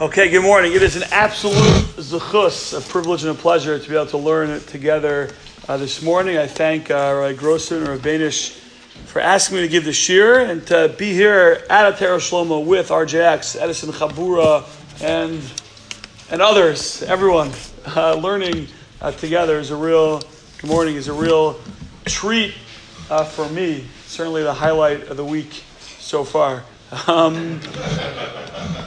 Okay, good morning. It is an absolute zechus, a privilege and a pleasure to be able to learn together uh, this morning. I thank uh, Rabbi Grosser and Banish for asking me to give the shiur and to be here at Atera Shlomo with RJX, Edison Chabura, and and others, everyone, uh, learning uh, together is a real, good morning, is a real treat uh, for me. Certainly the highlight of the week so far. Um,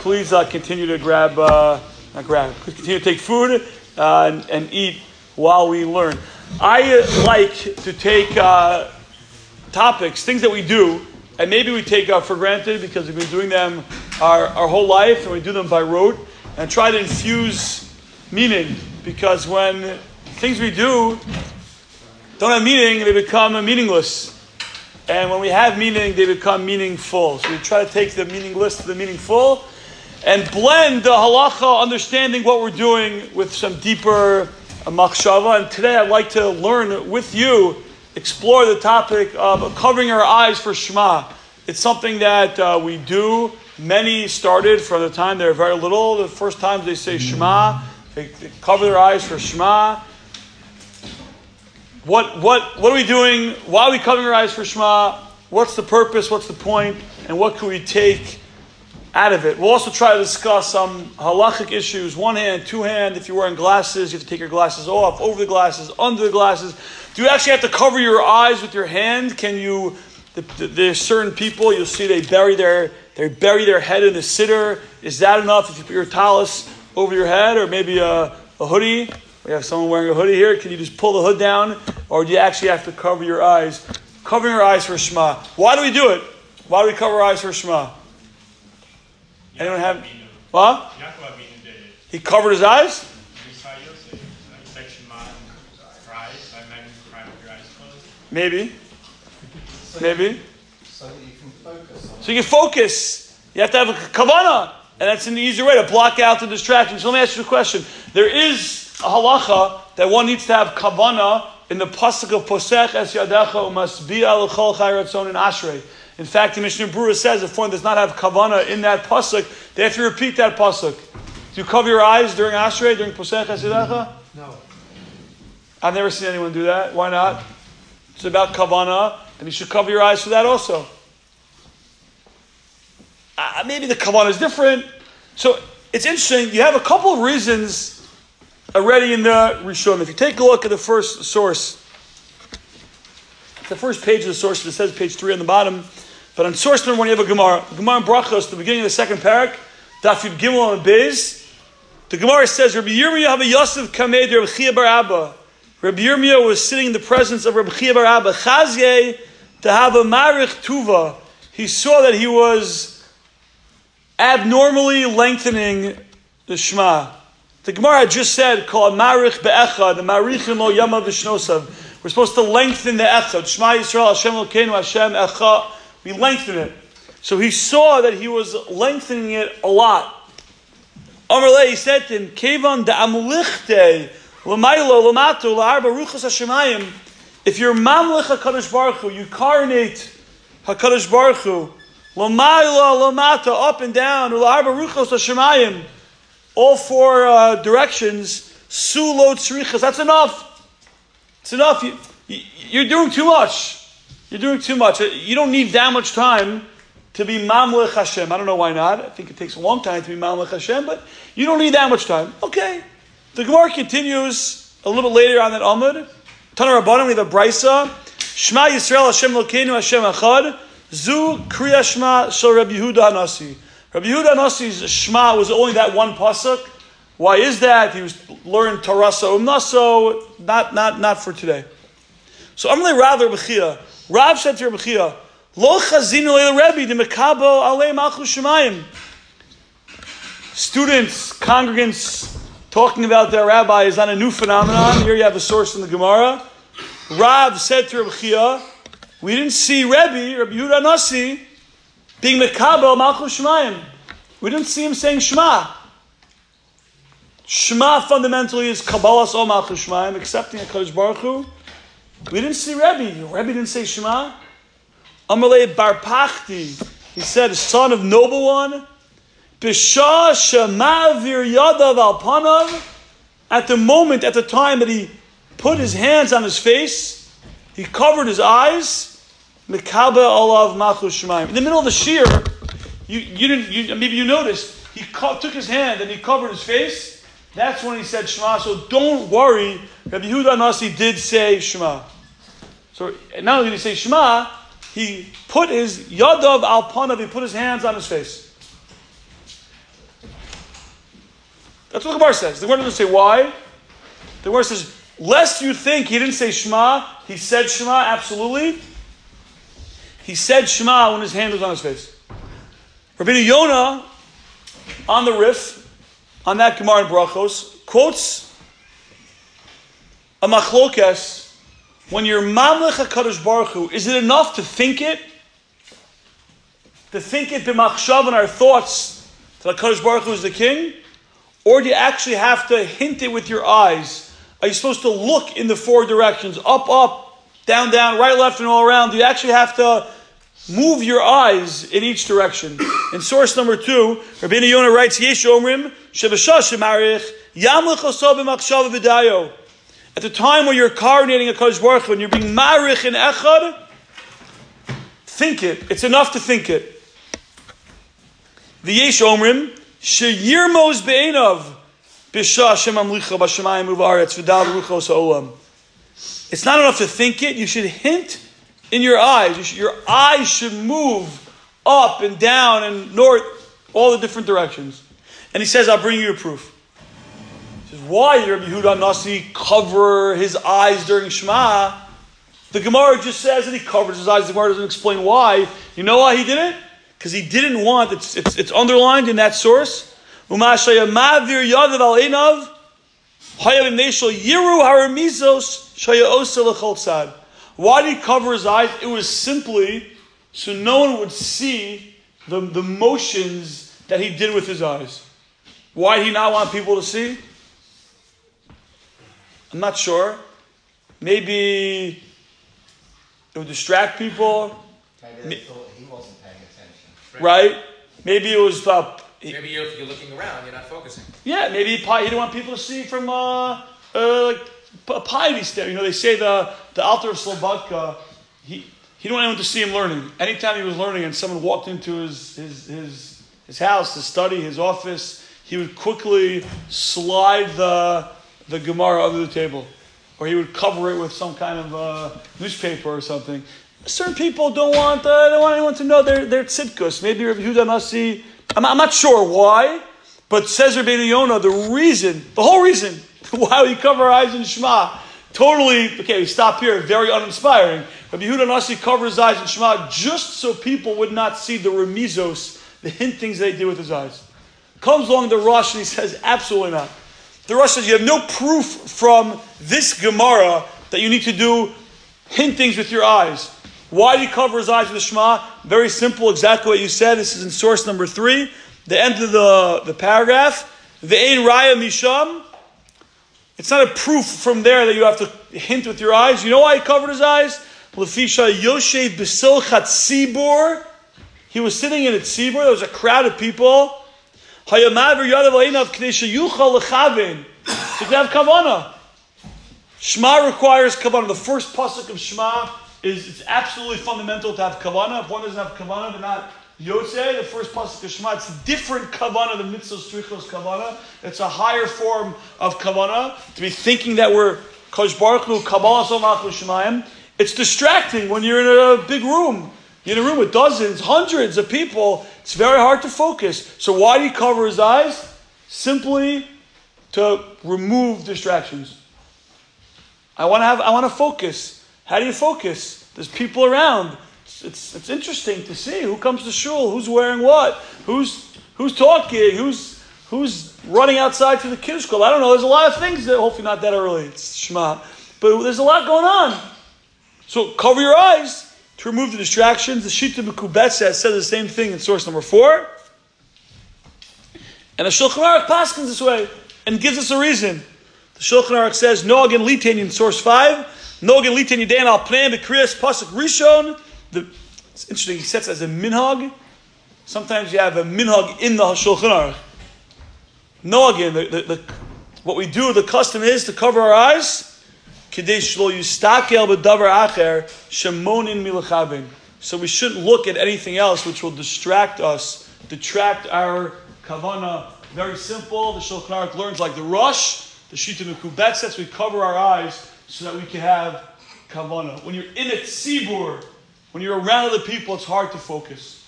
please uh, continue to grab, uh, not grab, please continue to take food uh, and, and, eat while we learn. I like to take uh, topics, things that we do, and maybe we take uh, for granted because we've been doing them our, our whole life and we do them by rote, and try to infuse meaning because when things we do don't have meaning, they become meaningless. And when we have meaning, they become meaningful. So we try to take the meaningless to the meaningful and blend the halacha, understanding what we're doing with some deeper machshava. And today I'd like to learn with you, explore the topic of covering our eyes for Shema. It's something that uh, we do. Many started from the time they're very little. The first time they say Shema, they, they cover their eyes for Shema. What, what, what are we doing? Why are we covering our eyes for Shema? What's the purpose? What's the point? And what can we take out of it? We'll also try to discuss some halachic issues. One hand, two hand. If you're wearing glasses, you have to take your glasses off, over the glasses, under the glasses. Do you actually have to cover your eyes with your hand? Can you? There's certain people you'll see they bury their they bury their head in the siddur. Is that enough if you put your talus over your head, or maybe a, a hoodie? We have someone wearing a hoodie here. Can you just pull the hood down? Or do you actually have to cover your eyes? Covering your eyes for Shema. Why do we do it? Why do we cover our eyes for Shema? Anyone have? What? He covered his eyes? Maybe. Maybe. So you can focus. You have to have a kavana. And that's an easier way to block out the distractions. So let me ask you a question. There is a halacha that one needs to have kavana in the pasuk of posech es yadecha umasbia l'chol chayratzon in ashrei. In fact, the Mishnah Berurah says if one does not have kavana in that pasuk, they have to repeat that pasuk. Do you cover your eyes during ashrei during posech es? No. I've never seen anyone do that. Why not? It's about kavana, and you should cover your eyes for that also. Uh, maybe the kavana is different. So it's interesting. You have a couple of reasons already in the Rishon. If you take a look at the first source, the first page of the source, it says page three on the bottom. But on source number one, you have a Gemara. Gemara in Brachos, the beginning of the second parak, Dafid Gimel and Bez. The Gemara says, Rabbi Yirmiyah have a Yosef Kamed Rabbi Chia Bar Abba. Rabbi Yirmiyah was sitting in the presence of Rabbi Chia Bar Abba. Chazye to have a Marich Tuva. He saw that he was abnormally lengthening the Shema. The Gemara just said, called Marich Be'echa, the Marichin Lo Yama Vishnosav. We're supposed to lengthen the Echad. Shema Yisrael, Hashem Elokeinu, Hashem Echa. We lengthen it. So he saw that he was lengthening it a lot. Amarle, he said to him, Kevan da amlichte, l'maylo, l'mato, la'arba ruchas hashemayim. If you're mamlich HaKadosh Baruch Hu, you carnate HaKadosh Baruch Hu, l'maylo, l'mato, up and down, la'arba ruchas hashemayim all four uh, directions, sulo tzrichas. That's enough. It's enough. You, you're doing too much. You're doing too much. You don't need that much time to be mamlech Hashem. I don't know why not. I think it takes a long time to be mamlech Hashem, but you don't need that much time. Okay. The Gemara continues a little bit later on that Amud. Tanar Rabbanim, we have a brisa. Shema Yisrael Hashem Lokeinu Hashem Echad. Zu Kriya Shema Shel Rabbi Yehuda Hanasi. Rabbi Yehuda Nasi's Shema was only that one pasuk. Why is that? He was learned Tarasa Umnaso, not, not, not for today. So I'm really rather Bechia. Rav said to Bechia, Lo chazinu Rebbe, the mekabo alei malchu shemayim. Students, congregants, talking about their rabbi is not a new phenomenon. Here you have a source in the Gemara. Rav said to Rebbe we didn't see Rebbe, Rabbi Yehuda Nasi, being Mekabel Malchus Shemayim. We didn't see him saying Shema. Shema fundamentally is Kabbalas O Malchus Shemayim, accepting a Kodesh Baruch Hu. We didn't see Rebbe. Rebbe didn't say Shema. Amalei Bar Pachti. He said, son of noble one. Bisha shemavir yadav al panav. At the moment, at the time that he put his hands on his face, he covered his eyes. Mekaba alav machus shemaim. In the middle of the shiur, you, you didn't. You, maybe you noticed he co- took his hand and he covered his face. That's when he said Shema. So don't worry. Rabbi Yehuda Nasi did say Shema. So not only did he say Shema, he put his yadav al panav. He put his hands on his face. That's what the Gemara says. The Gemara doesn't say why. The Gemara says, lest you think he didn't say Shema, he said Shema, absolutely. He said Shema when his hand was on his face. Rabbi Yonah, on the Rif, on that Gemara in Brachos, quotes a machlokes, when you're Mamlech HaKadosh Baruch Hu, is it enough to think it? To think it b'machshav in our thoughts that HaKadosh Baruch Hu is the king? Or do you actually have to hint it with your eyes? Are you supposed to look in the four directions? Up, up, down, down, right, left, and all around? Do you actually have to move your eyes in each direction? In source number two, Rabbi Yonah writes, Yesh Omrim. At the time when you're coordinating a Kodesh Baruch and you're being marich in echad, think it. It's enough to think it. The Yesh Omrim, Sheyirmos be'enov b'shah Hashem amlicha b'shamayim uvaretz v'dal ruchos ha'olam. It's not enough to think it. You should hint in your eyes. Your eyes should move up and down and north, all the different directions. And he says, I'll bring you a proof. He says, why did Rabbi Yehuda Nasi cover his eyes during Shema? The Gemara just says that he covered his eyes. The Gemara doesn't explain why. You know why he did it? Because he didn't want, it's, it's, it's underlined in that source. Umashaya mavir yadav al enav, hayav neshel yiru haramizos shaya osa l'chol tzad. Why did he cover his eyes? It was simply so no one would see the, the motions that he did with his eyes. Why did he not want people to see? I'm not sure. Maybe it would distract people. Maybe they thought he wasn't paying attention. right? Maybe it was uh, Maybe you're, if you're looking around, you're not focusing. yeah, maybe he pi- he didn't want people to see from uh, uh, like p- a piety stand. You know, they say the the Alter of Slobodka, he he didn't want anyone to see him learning. Anytime he was learning and someone walked into his his his, his house, his study, his office, he would quickly slide the the Gemara under the table, or he would cover it with some kind of uh, newspaper or something. Certain people don't want uh, don't want anyone to know their their tzidkus. Maybe Rabbi Yehuda Nasi. I'm, I'm not sure why, but Cesar Rabbi Yonah the reason, the whole reason why we cover our eyes in Shema. Totally okay. We stop here. Very uninspiring. Rabbi Yehuda Nasi covers his eyes in Shema just so people would not see the remizos, the hintings they did with his eyes. Comes along the Rosh and he says, absolutely not. The Rosh says you have no proof from this Gemara that you need to do hintings with your eyes. Why did he cover his eyes with the Shema? Very simple, exactly what you said. This is in source number three, the end of the, the paragraph. The Ein Raya Misham. It's not a proof from there that you have to hint with your eyes. You know why he covered his eyes? Lefisha Yoshev Besilchat Sibor. He was sitting in a Tzibor. There was a crowd of people. Hayamaver Yadav Einav Knesha Yuchal Lechavin. So you have Kavana. Shema requires Kavana. The first pasuk of Shema is it's absolutely fundamental to have Kavana. If one doesn't have Kavana, they're not Yoseh, the first pasuk of Shema. It's a different Kavana than Mitzvah Strichos Kavana. It's a higher form of Kavana. To be thinking that we're Kosh Baruch Hu. It's distracting when you're in a big room. You're in a room with dozens, hundreds of people. It's very hard to focus. So why do you cover his eyes? Simply to remove distractions. I want to have. I want to focus. How do you focus? There's people around. It's, it's, interesting to see who comes to shul, who's wearing what, who's who's talking, who's who's running outside to the kids' club. I don't know. There's a lot of things that hopefully not that early. It's Shema, but there's a lot going on. So cover your eyes to remove the distractions. The Shita Mekubet says, says the same thing in source number four. And the Shulchan Aruch paskins this way and gives us a reason. The Shulchan Aruch says, No again litain in source five. No again litain yidain al pnei bekriyas pasuk rishon. The, it's interesting. He sets as a minhag sometimes you have a minhag in the Shulchan Aruch. No, again, the, the, the, what we do, the custom is to cover our eyes. So we shouldn't look at anything else which will distract us, detract our kavana. Very simple. The Shulchan Aruch learns like the Rosh, the shita mekubet says we cover our eyes so that we can have kavana. When you're in a tzibur, when you're around other people, it's hard to focus.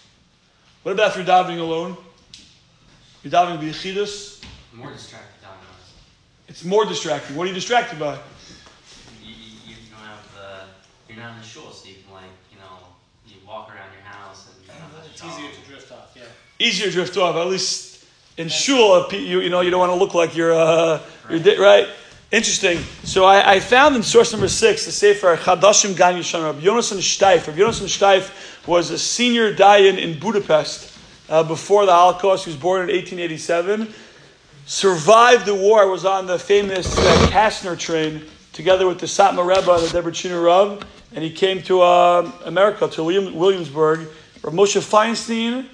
What about if you're diving alone? You're diving davening b'yechidus. More distracted down us. It's more distracting. What are you distracted by? You, you, you don't have the. You're not in the shul, so you can like you know you walk around your house and. You know, It's easier to drift off, yeah. Easier to drift off. At least in shul, you, you know you don't want to look like you're uh, you're di- right. Interesting. So I, I found in source number six the Sefer Chadashim Gan Yishan Rabbi Yonasan Steif. Rabbi Yonasan Steif was a senior dayan in Budapest uh, before the Holocaust. He was born in 1887. Survived the war. Was on the famous uh, Kastner train together with the Satmar Rebbe, the Debreciner Rav, and he came to uh, America to William, Williamsburg. Rav Moshe Feinstein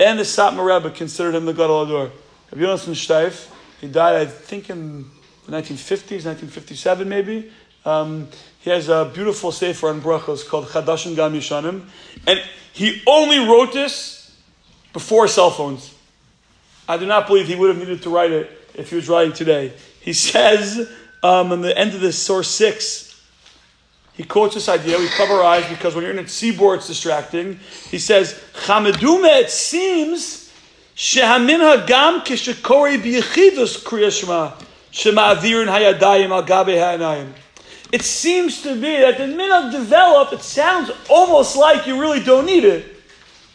and the Satmar Rebbe considered him the Gadol Ador. Rabbi Yonasan Steif. He died, I think, in 1950s, 1957 maybe. Um, he has a beautiful sefer on brachos called Chadashim Gam Yishanim, and he only wrote this before cell phones. I do not believe he would have needed to write it if he was writing today. He says um, in the end of this source six, he quotes this idea. We cover our eyes because when you're in a tzibur, it's distracting. He says, "Chamadume." It seems shehamin hagam kishakori biyechidus kriyashma shema'avirin hayadayim al gabe ha'anayim. It seems to be that the minhag developed. It sounds almost like you really don't need it.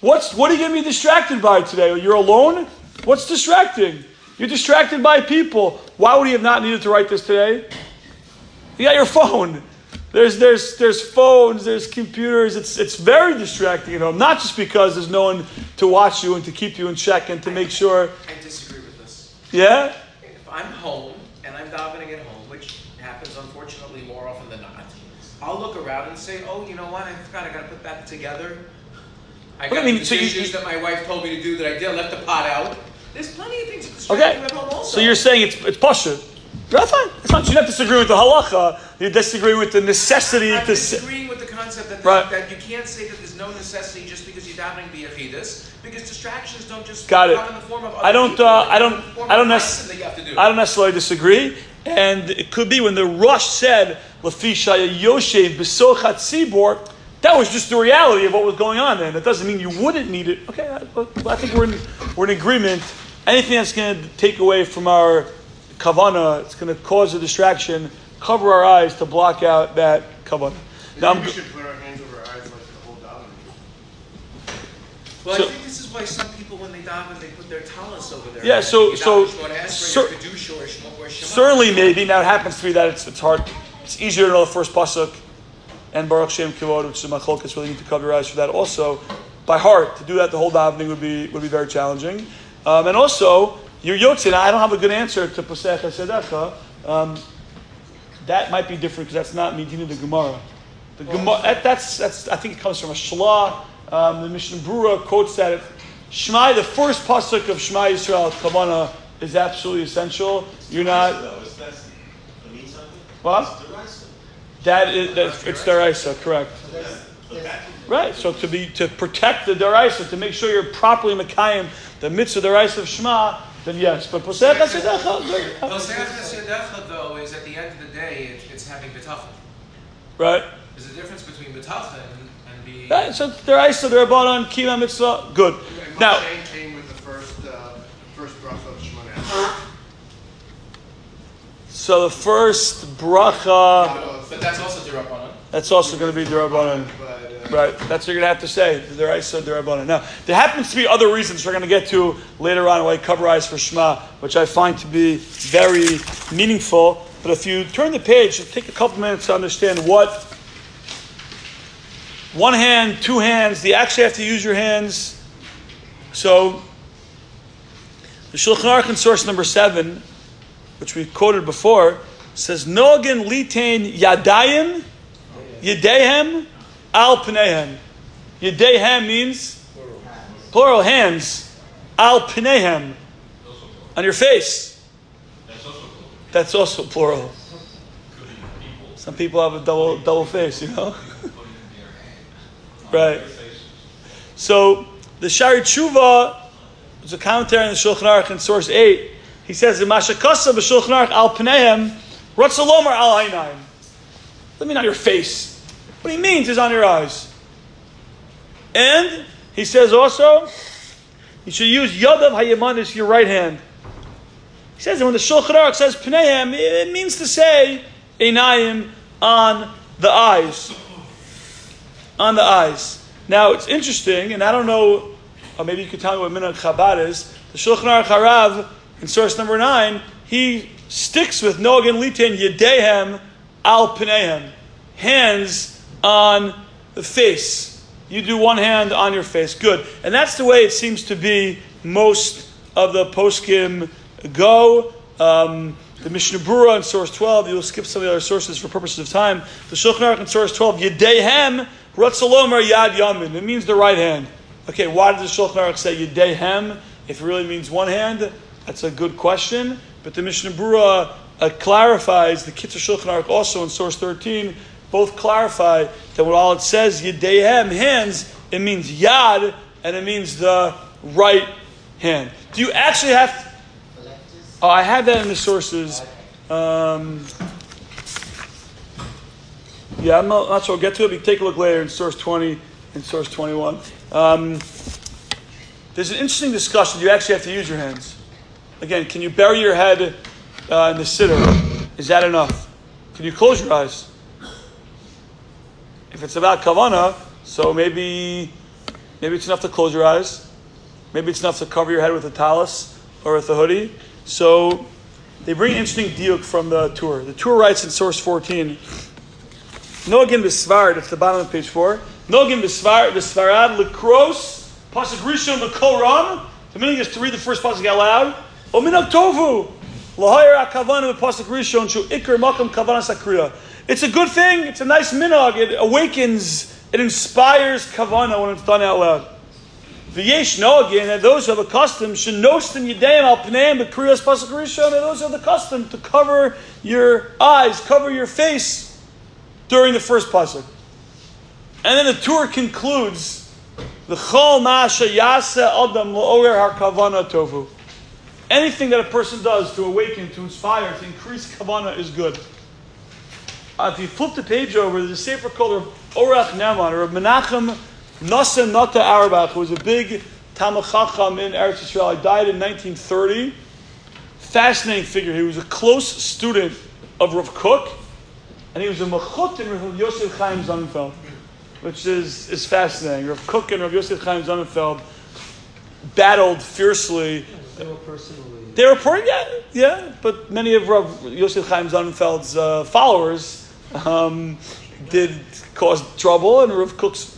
What's what are you going to be distracted by today? You're alone. What's distracting? You're distracted by people. Why would he have not needed to write this today? You got your phone. There's, there's, there's phones, there's computers. It's, it's very distracting at home. Not just because there's no one to watch you and to keep you in check and to make sure. I disagree with this. Yeah? If I'm home I'm davening at home, which happens unfortunately more often than not, I'll look around and say, "Oh, you know what? I forgot. I got to put that together." I But I got mean, the so you- dishes you- that my wife told me to do that I did. I left the pot out. There's plenty of things that distract you Okay. at home also. So you're saying it's, it's pasha. That's fine. It's fine. You don't disagree with the halacha. You disagree with the necessity I'm to. s- disagreeing with the concept that, Right. that you can't say that there's no necessity just because you're davening biyachidus, because distractions don't just Got it. come in the form of I don't, people, uh, I don't- in the form I don't nec- that you have to do. I don't necessarily disagree. And it could be when the Rosh said, Lafi Shaya Yoshev Besochat Sibor, that was just the reality of what was going on then. That doesn't mean you wouldn't need it. Okay, I, I think we're in, we're in agreement. Anything that's going to take away from our kavana, it's going to cause a distraction, cover our eyes to block out that kavana. Now, I'm, we should put our hands over our eyes like the whole davening. Well, So- I think this is why some people, when they daven, they put their talents over their Yeah, head. so- You so- daven Shemona Esrei, or Kedusha, or Shema. certainly, maybe, now it happens to be that it's, it's hard. It's easier to know the first pasuk and Baruch Shem Kivod, which is my machlokes, really need to cover your eyes for that also. By heart, to do that the whole davening would be would be very challenging. Um, and also, your yotzin, I don't have a good answer to Pasech HaSedecha. Um, that might be different because that's not Medina the Gemara. The Gemara, that, that's, that's, I think it comes from a Shalah. Um, the Mishnah Brura quotes that Shema, the first pasuk of Shema Yisrael, Kavana, is absolutely essential. You're not. What? That is, that, it's deraisa, correct. Right. So to be to protect the deraisa, to make sure you're properly mekayim the mitzvah deraisa of Shema, then yes. But posech hasedecha, Posech HaSedecha, though, is at the end of the day, it, it's having bitachon. right? There's a difference between bitachon and, and being. Right. So deraisa, derabanan, kima mitzvah, good. And Now, Moshe came with the first, uh, first bracha of Shemona so the first bracha, But that's also derabanan. that's also going to be derabanan. But, Right, that's what you're gonna have to say. There I The Deraisa, Derabana. Now, there happens to be other reasons we're gonna get to later on why cover eyes for Shema, which I find to be very meaningful. But if you turn the page, it'll take a couple minutes to understand what one hand, two hands. You actually have to use your hands. So, the Shulchan in source number seven, which we quoted before, says Nogan litain yadayim yedehem al pneihem. Yedehem means plural hands, al pinehem, on your face. That's also plural. Some people have a double double face, you know. right. So the Shaarei Teshuva is a commentary on the Shulchan Aruch in source eight. He says Mashakasa b'Shulchan Aruch al Pneim Ratzalomar al Einayim. Let me know your face. What he means is on your eyes. And he says also, you should use Yadav Hayamanis, your right hand. He says that when the Shulchan Aruch says Pneim, it means to say Einayim on the eyes. On the eyes. Now it's interesting, and I don't know, or maybe you could tell me what Minhag Chabad is. The Shulchan Aruch Harav, in source number nine, he sticks with Nogan Litin Yedehem Al Pnehem. Hands on the face. You do one hand on your face. Good. And that's the way it seems to be most of the poskim go. Um, the Mishnah Brura in source 12, you'll skip some of the other sources for purposes of time. The Shulchan Aruch in source 12, Yedehem Ratzalomer Yad Yamin. It means the right hand. Okay, why does the Shulchan Aruch say Yedehem if it really means one hand? That's a good question. But the Mishnah Brura uh, clarifies, the Kitzur Shulchan Aruch also in source 13, both clarify that when all it says Yedehem, hands, it means Yad, and it means the right hand. Do you actually have Oh, I have that in the sources. Um, yeah, I'm not, not sure. I'll get to it, but take a look later in source 20 and source 21. Um, there's an interesting discussion. You actually have to use your hands. Again, can you bury your head uh, in the siddur? Is that enough? Can you close your eyes? If it's about kavana, so maybe maybe it's enough to close your eyes. Maybe it's enough to cover your head with a talus or with a hoodie. So they bring an interesting diuk from the Tur. The Tur writes in source 14. Nogin b'svar, that's the bottom of page 4. Nogin b'svar, b'svarad l'kros, pasuk rishon l'kol ram. The meaning is to read the first pasuk out loud. Ominag tovu, l'hayir akavana b'pasuk rishon, shu ikr makam sakriya. It's a good thing. It's a nice minog. It awakens, it inspires kavana when it's done out loud. V'yesh nogin, and those who have a custom, should shenostin yedeim al pneim b'kriyas pasuk rishon, and those who have the custom to cover your eyes, cover your face during the first pasuk. And then the Tur concludes, the chol ma'asha yase adam la'orer har kavana tovu. Anything that a person does to awaken, to inspire, to increase kavana is good. Uh, if you flip the page over, there's a sefer called Orach Neman, or Menachem Nassim Nata Auerbach, who was a big Talmud Chacham in Eretz Yisrael. He died in 1930. Fascinating figure. He was a close student of Rav Kook, and he was a machut in Rav Yosef Chaim Sonnenfeld, which is, is fascinating. Rav Kook and Rav Yosef Chaim Sonnenfeld battled fiercely. They were personally. They were yeah, yeah, but many of Rav Yosef Chaim Sonnenfeld's uh, followers um, did cause trouble, and Rav Kook's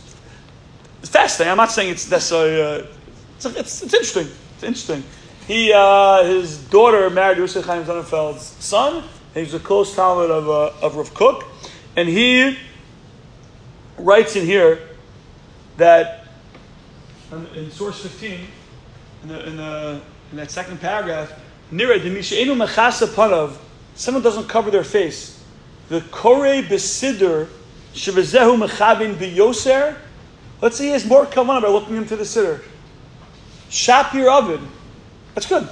it's fascinating. I'm not saying it's necessarily. Uh, it's, it's, it's, interesting. It's interesting. He, uh, his daughter married Yosef Chaim Sonnenfeld's son. He was a close talmud of, uh, of Rav Kook. And he writes in here that in, in source 15, in, the, in, the, in that second paragraph, Nira demishainu mechasa panav, someone doesn't cover their face. The kore besider shivazehu mechabin biyoser. Let's say he has more kavanah by looking into the siddur. Shap your oven. That's good.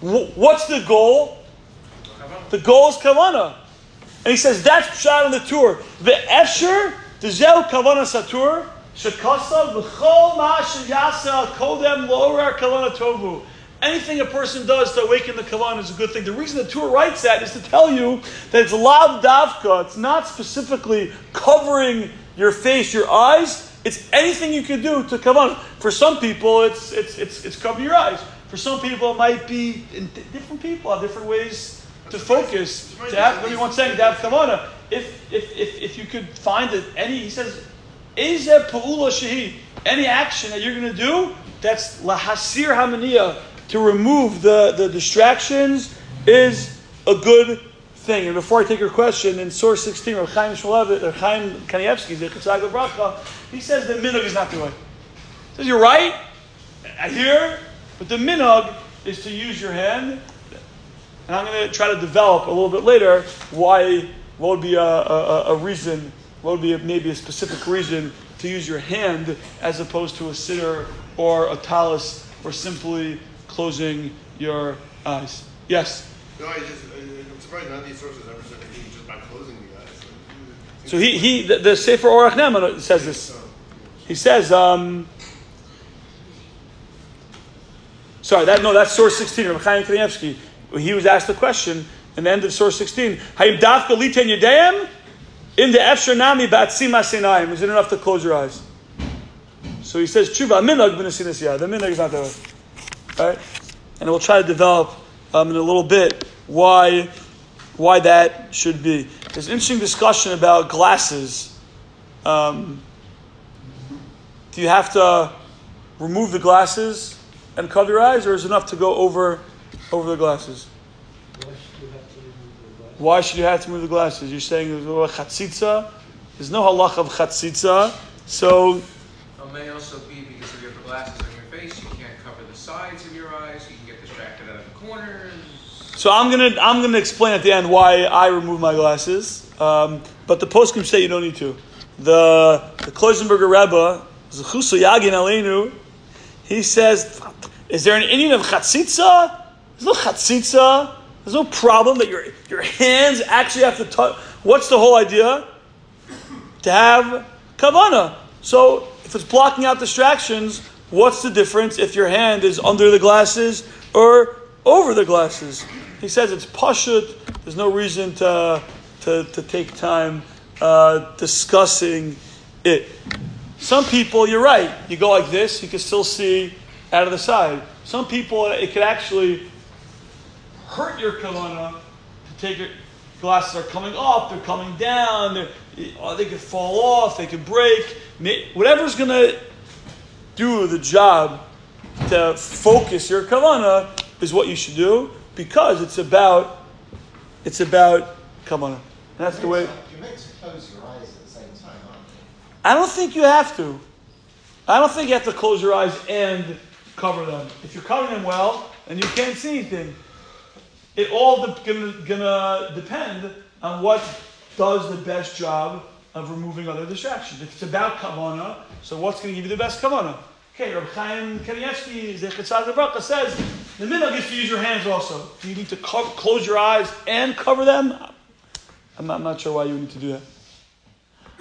What's the goal? The goal is kavanah. And he says that's shot on the Tur. The Esher, the Zel Kavanah Satur, Shekasa, V'chol Ma'asher Yasa, Kodem Lorer Kavanah Tovu. Anything a person does to awaken the kavanah is a good thing. The reason the Tur writes that is to tell you that it's lav davka. It's not specifically covering your face, your eyes. It's anything you can do to kavanah. For some people, it's it's it's it's your eyes. For some people, it might be different people have different ways to focus, to have, what do you want saying, to have kavanah. If, if, if, if you could find it, any, he says, Eze pa'ula shahi, any action that you're going to do, that's lahasir hamaniya, to remove the, the distractions, is a good thing. And before I take your question, in source 16, Rav Chaim Kanievsky, he says the minog is not the way. He says, you're right, here, but the minog is to use your hand. And I'm going to try to develop a little bit later why, what would be a, a, a reason, what would be a, maybe a specific reason to use your hand as opposed to a siddur or a talus or simply closing your eyes. Yes? No, I just, I'm surprised none of these sources ever said anything just by closing the eyes. So he, he the, the Sefer Orach Neman says this. He says, um, sorry, that no, that's source 16, Rabbi Chaim Kanievsky. He was asked the question in the end of source 16, Hayim dafka liten yedayim in the Efsher Nami batzima sinayim. Is it enough to close your eyes? So he says, Tshuva minag b'nesinas. The minag is not that way. Right? And we'll try to develop um, in a little bit why, why that should be. There's an interesting discussion about glasses. Um, do you have to remove the glasses and cover your eyes, or is enough to go over over the glasses? Why should you have to move the glasses? You're saying there's no chatzitza. There's no halach of chatzitza. So It may also be because of your glasses sides of your eyes, you can get distracted out of the corners. So I'm gonna I'm gonna explain at the end why I remove my glasses. Um, but the postscript say you don't need to. The the Kloisenberger Rebbe Zechusu Yagin Aleinu, he says, is there an Indian of chatzitza? There's no chatzitza. There's no problem that your your hands actually have to touch. What's the whole idea? To have kavana. So if it's blocking out distractions, what's the difference if your hand is under the glasses or over the glasses? He says it's pashut. There's no reason to to, to take time uh, discussing it. Some people, you're right. You go like this, you can still see out of the side. Some people, it could actually hurt your kavana to take your glasses are coming up, they're coming down, they're, oh, they could fall off, they could break. Whatever's going to do the job to focus your kavana is what you should do because it's about it's about kavana. That's the way. You're meant to close your eyes at the same time, aren't you? I don't think you have to. I don't think you have to close your eyes and cover them. If you're covering them well and you can't see anything, it all de- gonna, gonna depend on what does the best job of removing other distractions. If it's about kavana, so what's going to give you the best kavana? Okay, Rabbi Chaim Kanievsky, Zechatzad Bracha says the minhag is to use your hands also. Do you need to close your eyes and cover them? I'm not, I'm not sure why you need to do that.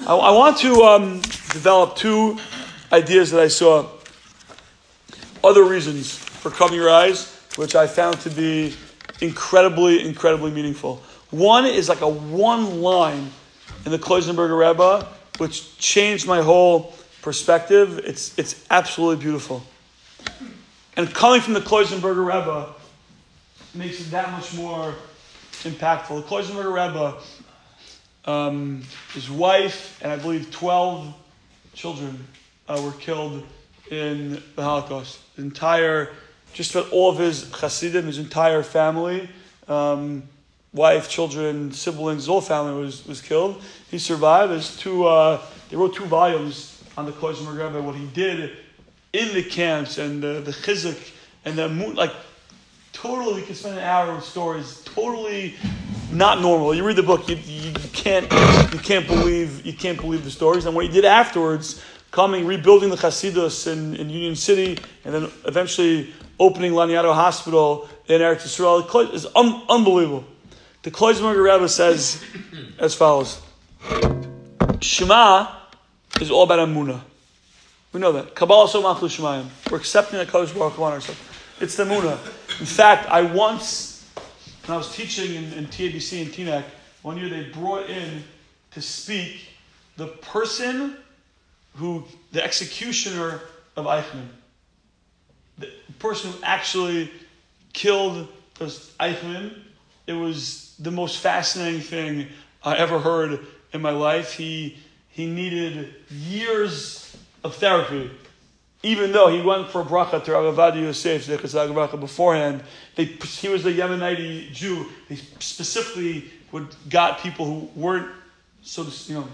I, I want to um, develop two ideas that I saw. Other reasons for covering your eyes, which I found to be incredibly, incredibly meaningful. One is like a one line in the Kloisenberger Rebbe, which changed my whole perspective. It's, it's absolutely beautiful. And coming from the Kloisenberger Rebbe makes it that much more impactful. The Kloisenberger Rebbe um, his wife and I believe 12 children uh, were killed in the Holocaust. His entire, just about all of his Hasidim, his entire family, um, wife, children, siblings, his whole family was, was killed. He survived. There's two, uh, they wrote two volumes on the Kloisenberg Rebbe, what he did in the camps and the, the chizuk and the moon, like totally, we could spend an hour with stories, totally not normal. You read the book, you, you, you can't you can't believe you can't believe the stories. And what he did afterwards, coming rebuilding the Hasidus in, in Union City, and then eventually opening Laniado Hospital in Eretz Yisrael, is un, unbelievable. The Kloisenberger Rebbe says as follows: Shema is all about Amunah. We know that. Kabbalah so shemayim. We're accepting the Kodesh Baruch Hu on ourselves. It's the Amunah. In fact, I once, when I was teaching in, in TABC and TNAC, one year they brought in to speak the person who, the executioner of Eichmann. The person who actually killed Eichmann. It was the most fascinating thing I ever heard in my life. He, he needed years of therapy even though he went for bracha to Rav Ovadia Yosef, Zechazag bracha beforehand, they, he was a Yemenite Jew. They specifically would got people who weren't so you know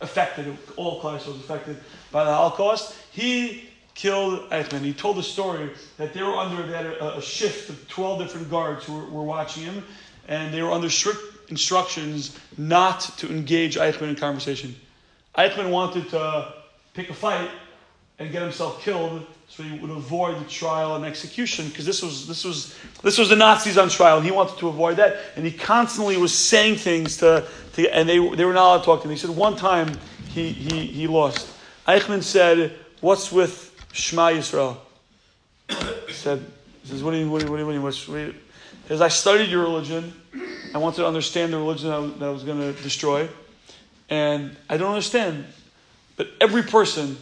affected. All classes was affected by the Holocaust. He killed Eichmann. He told the story that they were under had a, a shift of 12 different guards who were, were watching him, and they were under strict instructions not to engage Eichmann in conversation. Eichmann wanted to pick a fight and get himself killed so he would avoid the trial and execution because this was this was this was the Nazis on trial and he wanted to avoid that and he constantly was saying things to, to and they, they were not allowed to talk to him. He said one time he, he, he lost. Eichmann said, What's with Shema Yisrael? He said, he says, What do you, what do you, what do you, what do you, what do you? Says, I studied your religion. I wanted to understand the religion that I, was going to destroy. And I don't understand. But every person,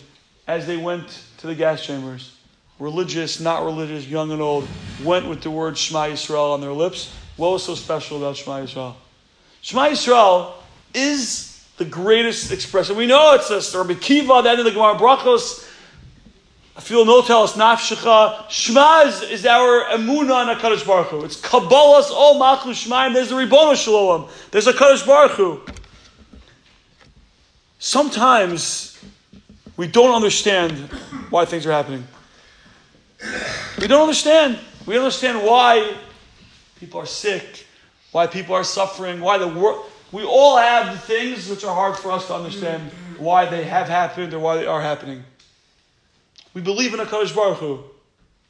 as they went to the gas chambers, religious, not religious, young and old, went with the word Shema Yisrael on their lips. What was so special about Shema Yisrael? Shema Yisrael is the greatest expression. We know it's a Rabbi Kiva, the end of the Gemara Brachos. I feel no tell nafshecha. Shema is, is our emuna on Hakadosh Baruch Hu. It's Kabbalah's all Machlu Shemaim. There's the Ribono Shalom. There's a Kadosh Baruch Hu. Sometimes we don't understand why things are happening. We don't understand. We understand why people are sick, why people are suffering, why the world. We all have things which are hard for us to understand why they have happened or why they are happening. We believe in a Kadosh Baruch Hu.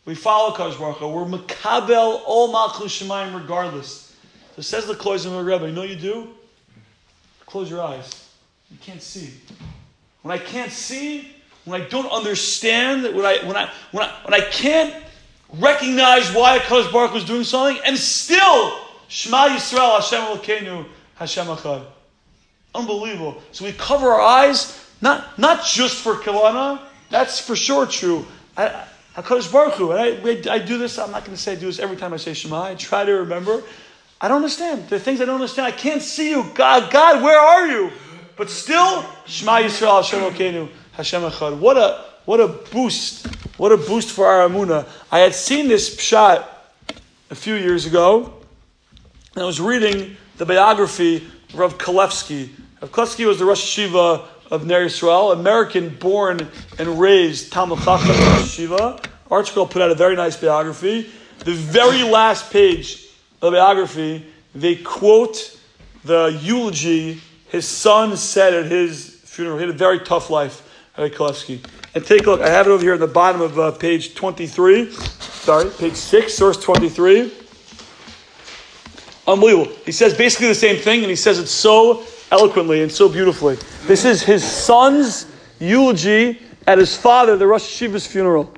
We follow Kadosh Baruch Hu. We're Makabel all Malchus Shemaim regardless. So says the Kloisim Rebbe, you know you do? Close your eyes. You can't see. When I can't see, when I don't understand, when I when I when I when I can't recognize why Kadosh Baruch Hu is doing something, and still Shema Yisrael Hashem Elokeinu Hashem Echad. Unbelievable. So we cover our eyes, not, not just for Kavanah, that's for sure true. I, HaKadosh Baruch Hu, I, I do this, I'm not going to say I do this every time I say Shema. I try to remember. I don't understand. the things I don't understand. I can't see you. God, God, where are you? But still, Shema Yisrael, Hashem Elokeinu, Hashem Echad. What a, what a boost. What a boost for our Amunah. I had seen this shot a few years ago, and I was reading the biography of Rav Kulefsky. Rav Kulefsky was the Rosh Yeshiva of Ner Yisrael, American born and raised Talmud Rosh Yeshiva. ArtScroll put out a very nice biography. The very last page of the biography, they quote the eulogy his son said at his funeral. He had a very tough life, Rav Kulefsky. And take a look. I have it over here at the bottom of uh, page 23. Sorry, page 6, source 23. Unbelievable. He says basically the same thing, and he says it so eloquently and so beautifully. This is his son's eulogy at his father, the Rosh Yeshiva's funeral.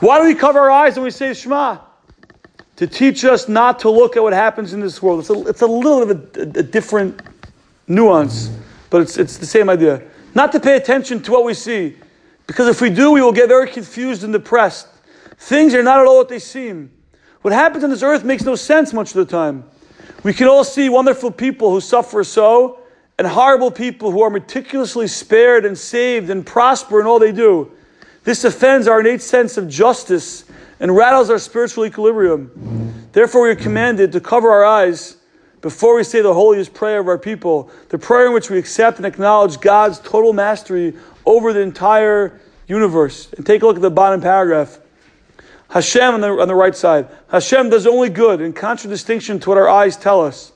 Why do we cover our eyes when we say Shema? To teach us not to look at what happens in this world. It's a, it's a little bit of a, a different nuance, but it's, it's the same idea. Not to pay attention to what we see, because if we do, we will get very confused and depressed. Things are not at all what they seem. What happens on this earth makes no sense much of the time. We can all see wonderful people who suffer so, and horrible people who are meticulously spared and saved and prosper in all they do. This offends our innate sense of justice and rattles our spiritual equilibrium. Therefore, we are commanded to cover our eyes before we say the holiest prayer of our people, the prayer in which we accept and acknowledge God's total mastery over the entire universe. And take a look at the bottom paragraph. Hashem on the, on the right side. Hashem does only good in contradistinction to what our eyes tell us.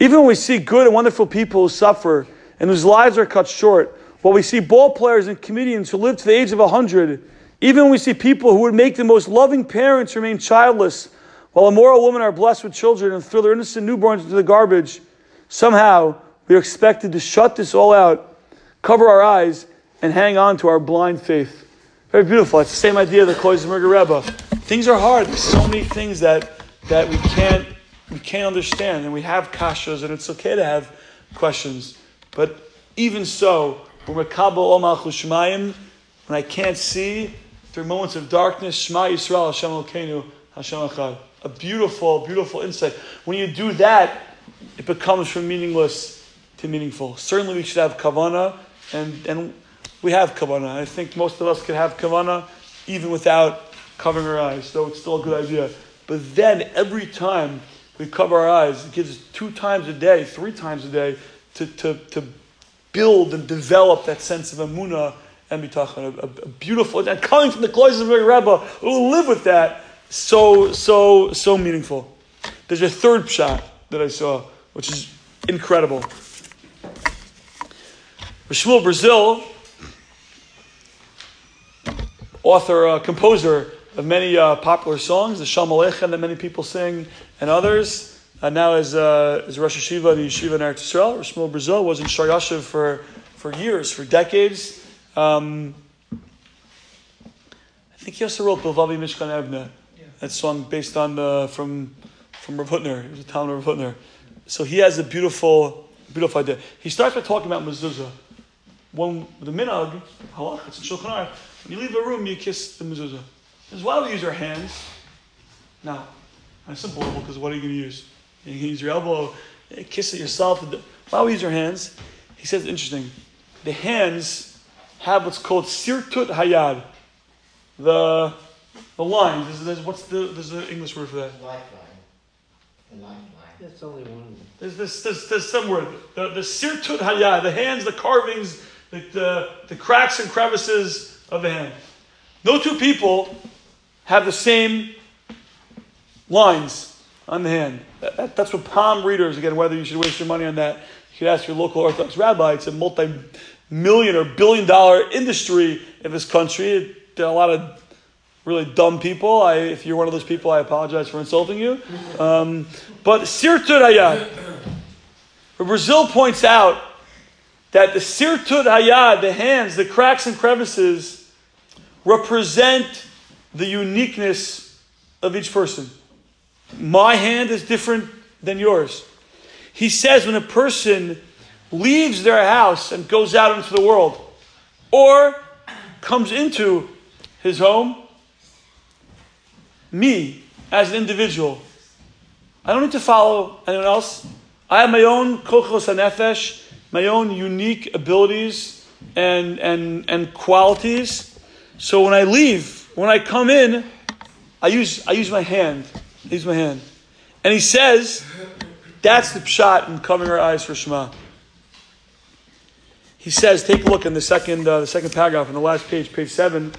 Even when we see good and wonderful people who suffer and whose lives are cut short, while we see ball players and comedians who live to the age of 100, even when we see people who would make the most loving parents remain childless, while immoral women are blessed with children and throw their innocent newborns into the garbage, somehow we are expected to shut this all out, cover our eyes, and hang on to our blind faith. Very beautiful. It's the same idea of the Kloisenberger Rebbe. Things are hard. There's so many things that, that we can't we can't understand, and we have kashas, and it's okay to have questions. But even so, when Shemayim, when I can't see, through moments of darkness, Shema Yisrael Hashem Elokeinu Hashem Echad. A beautiful, beautiful insight. When you do that, it becomes from meaningless to meaningful. Certainly, we should have kavana, and and we have kavana. I think most of us can have kavana even without covering our eyes, so it's still a good idea. But then every time we cover our eyes, it gives us two times a day, three times a day to, to, to build and develop that sense of amuna and bitachon. A, a, a beautiful, and coming from the cloisters of a Rebbe who live with that, so, so, so meaningful. There's a third shot that I saw, which is incredible. Shmuel Brazil, author, uh, composer of many uh, popular songs, the Shalom Aleichem that many people sing, and others. Uh, now is, uh, is Rosh Yeshiva, the Yeshiva in Eretz Yisrael. Brazil was in Shar for, for years, for decades. Um, I think he also wrote Bilvavi Mishkan Evne, that song based on the, from, from Rav Hutner. He was a town of Rav Hutner. So he has a beautiful, beautiful idea. He starts by talking about mezuzah. When the minhag, halach, it's in Shulchan Aruch, when you leave a room, you kiss the mezuzah. Because why do we use our hands? Now, on a simple level, because what are you going to use? You can use your elbow, eh, kiss it yourself. Why do we use our hands? He says, interesting. The hands have what's called sirtut hayad. The, the lines. There's, there's, what's the, there's an English word for that? Lifeline. The lifeline. That's only one. There's this, there's, there's some word. The, the sirtut hayad, the hands, the carvings, the, the, the cracks and crevices of the hand. No two people have the same lines on the hand. That, that, that's what palm readers, again, whether you should waste your money on that, you could ask your local Orthodox rabbi. It's a multi million or billion dollar industry in this country. There are a lot of really dumb people. I, if you're one of those people, I apologize for insulting you. Um, but Sirtut Hayad. Brazil points out that the Sirtut Hayad, the hands, the cracks and crevices, represent the uniqueness of each person. My hand is different than yours. He says when a person leaves their house and goes out into the world, or comes into his home, me as an individual, I don't need to follow anyone else. I have my own kochos hanefesh, my own unique abilities and, and, and qualities. So when I leave, when I come in, I use, I use my hand. I use my hand. And he says, that's the shot in covering our eyes for Shema. He says, take a look in the second, uh, the second paragraph on the last page, page seven.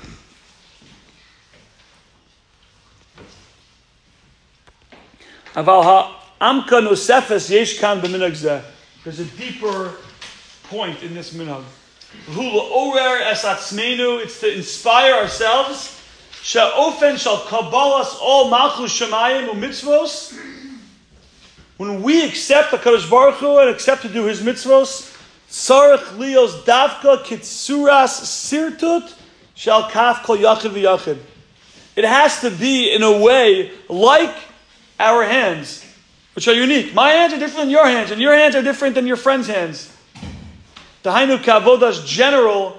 Aval amka nosefes yesh kan There's a deeper point in this minhag. It's to inspire ourselves. Sha'ofen shall kabbalas all malchus shemayim u'mitzvos. When we accept the Kadosh Baruch Hu and accept to do His mitzvos, sarich lios davka kitsuras sirtut shall kaf kol yachid v'yachid. It has to be in a way like our hands, which are unique. My hands are different than your hands, and your hands are different than your friend's hands. Dahainu kavodas general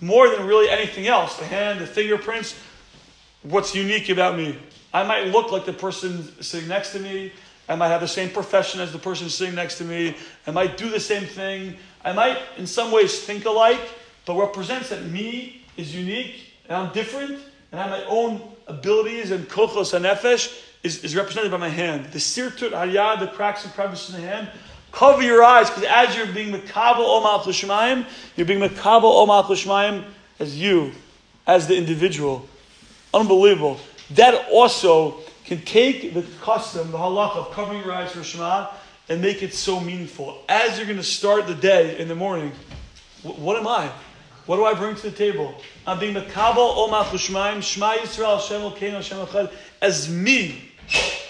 more than really anything else. The hand, the fingerprints, what's unique about me. I might look like the person sitting next to me. I might have the same profession as the person sitting next to me. I might do the same thing. I might, in some ways, think alike, but represents that me is unique and I'm different and I have my own abilities and kochos and nefesh is, is represented by my hand. The sirtut hayad, the cracks and crevices in the hand, cover your eyes because as you're being makabel omal l'shmayim, you're being makabel omal l'shmayim as you, as the individual. Unbelievable. That also can take the custom, the halach of covering your eyes for Shema, and make it so meaningful. As you're going to start the day in the morning, what am I? What do I bring to the table? I'm being makabel omal l'shmayim, Shema Yisrael, Hashem Elokeinu, Hashem Echad, as me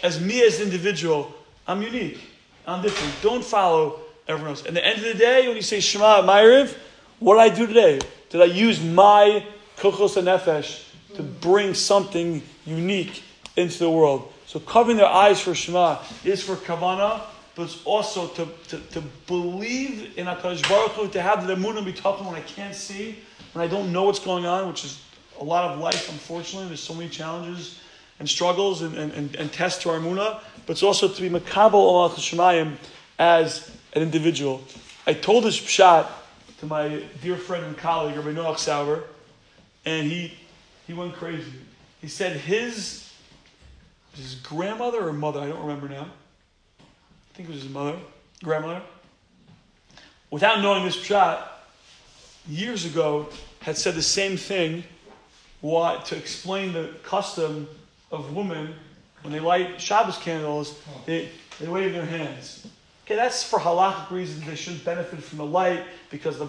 as me as individual, I'm unique. I'm different. Don't follow everyone else. At the end of the day, when you say Shema Ma'ariv, what did I do today? Did I use my kochos and nefesh to bring something unique into the world? So covering their eyes for Shema is for kavana, but it's also to, to, to believe in HaKadosh Baruch Hu, to have the emunah be talking when I can't see, when I don't know what's going on, which is a lot of life, unfortunately. There's so many challenges and struggles and, and, and, and tests to our emunah, but it's also to be Makabal Omal Shemayim as an individual. I told this shot to my dear friend and colleague, Rabbi Noach Sauer, and he, he went crazy. He said his, his grandmother or mother, I don't remember now. I think it was his mother, grandmother. Without knowing this shot, years ago had said the same thing what, to explain the custom of women when they light Shabbos candles, oh. they, they wave their hands. Okay, that's for halakhic reasons. They shouldn't benefit from the light because the,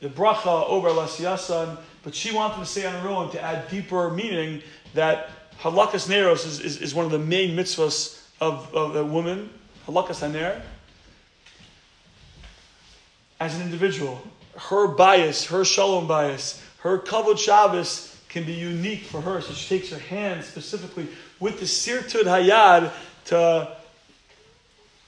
the bracha over Lasiyasan. But she wanted to say on her own to add deeper meaning that hadlakas neros is, is, is, one of the main mitzvahs of, of a woman. Hadlakas haner. As an individual, her bayis, her shalom bayis, her kavod Shabbos can be unique for her. So she takes her hand specifically with the sirtut hayad to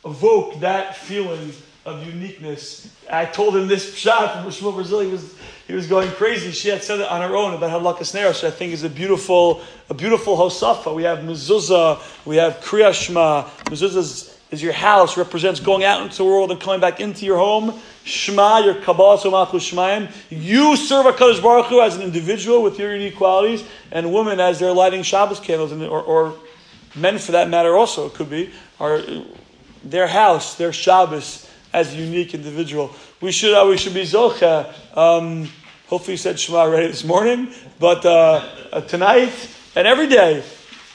evoke that feeling of uniqueness. I told him this shot from Shmuel Brazil. He was, he was going crazy. She had said it on her own about Hadlakas Ner, which I think is a beautiful, a beautiful hosafa. We have mezuzah, we have kriyashma. Mezuzah is, your house, represents going out into the world and coming back into your home. Shema, your Kabbalah, Somachu Shemaim. You serve a Kadosh Baruch Hu as an individual with your unique qualities, and women as they're lighting Shabbos candles, or, or men for that matter also, it could be, are their house, their Shabbos as a unique individual. We should, uh, we should be Zocha. Um, hopefully you said Shema already this morning, but uh, uh, tonight and every day,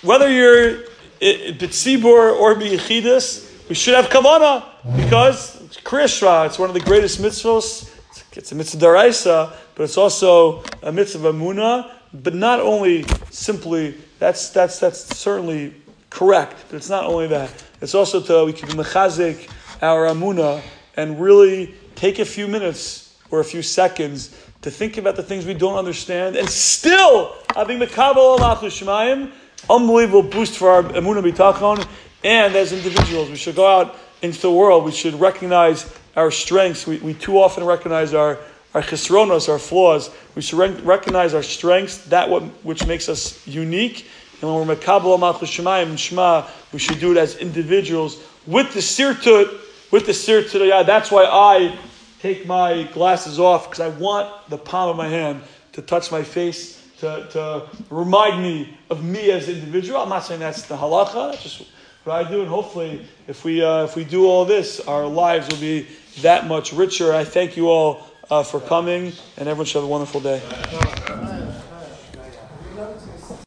whether you're B'tzibur or B'yichidus, we should have Kavana because it's Kriyashma. It's one of the greatest mitzvahs. It's a mitzvah daraisa, but it's also a mitzvah Muna. But not only simply, that's, that's, that's certainly correct, but it's not only that. It's also to, we can mechazik our emunah and really take a few minutes or a few seconds to think about the things we don't understand and still having mekabel shemayim, unbelievable boost for our emunah bitachon. And as individuals, we should go out into the world. We should recognize our strengths. We, we too often recognize our our chisronos, our flaws. We should recognize our strengths, that what, which makes us unique, and when we're Malchus Shemayim and Shema, we should do it as individuals with the sirtut, with the sirtut. Yeah, that's why I take my glasses off because I want the palm of my hand to touch my face to, to remind me of me as an individual. I'm not saying that's the halacha. Just what I do, and hopefully, if we uh, if we do all this, our lives will be that much richer. I thank you all uh, for coming, and everyone should have a wonderful day.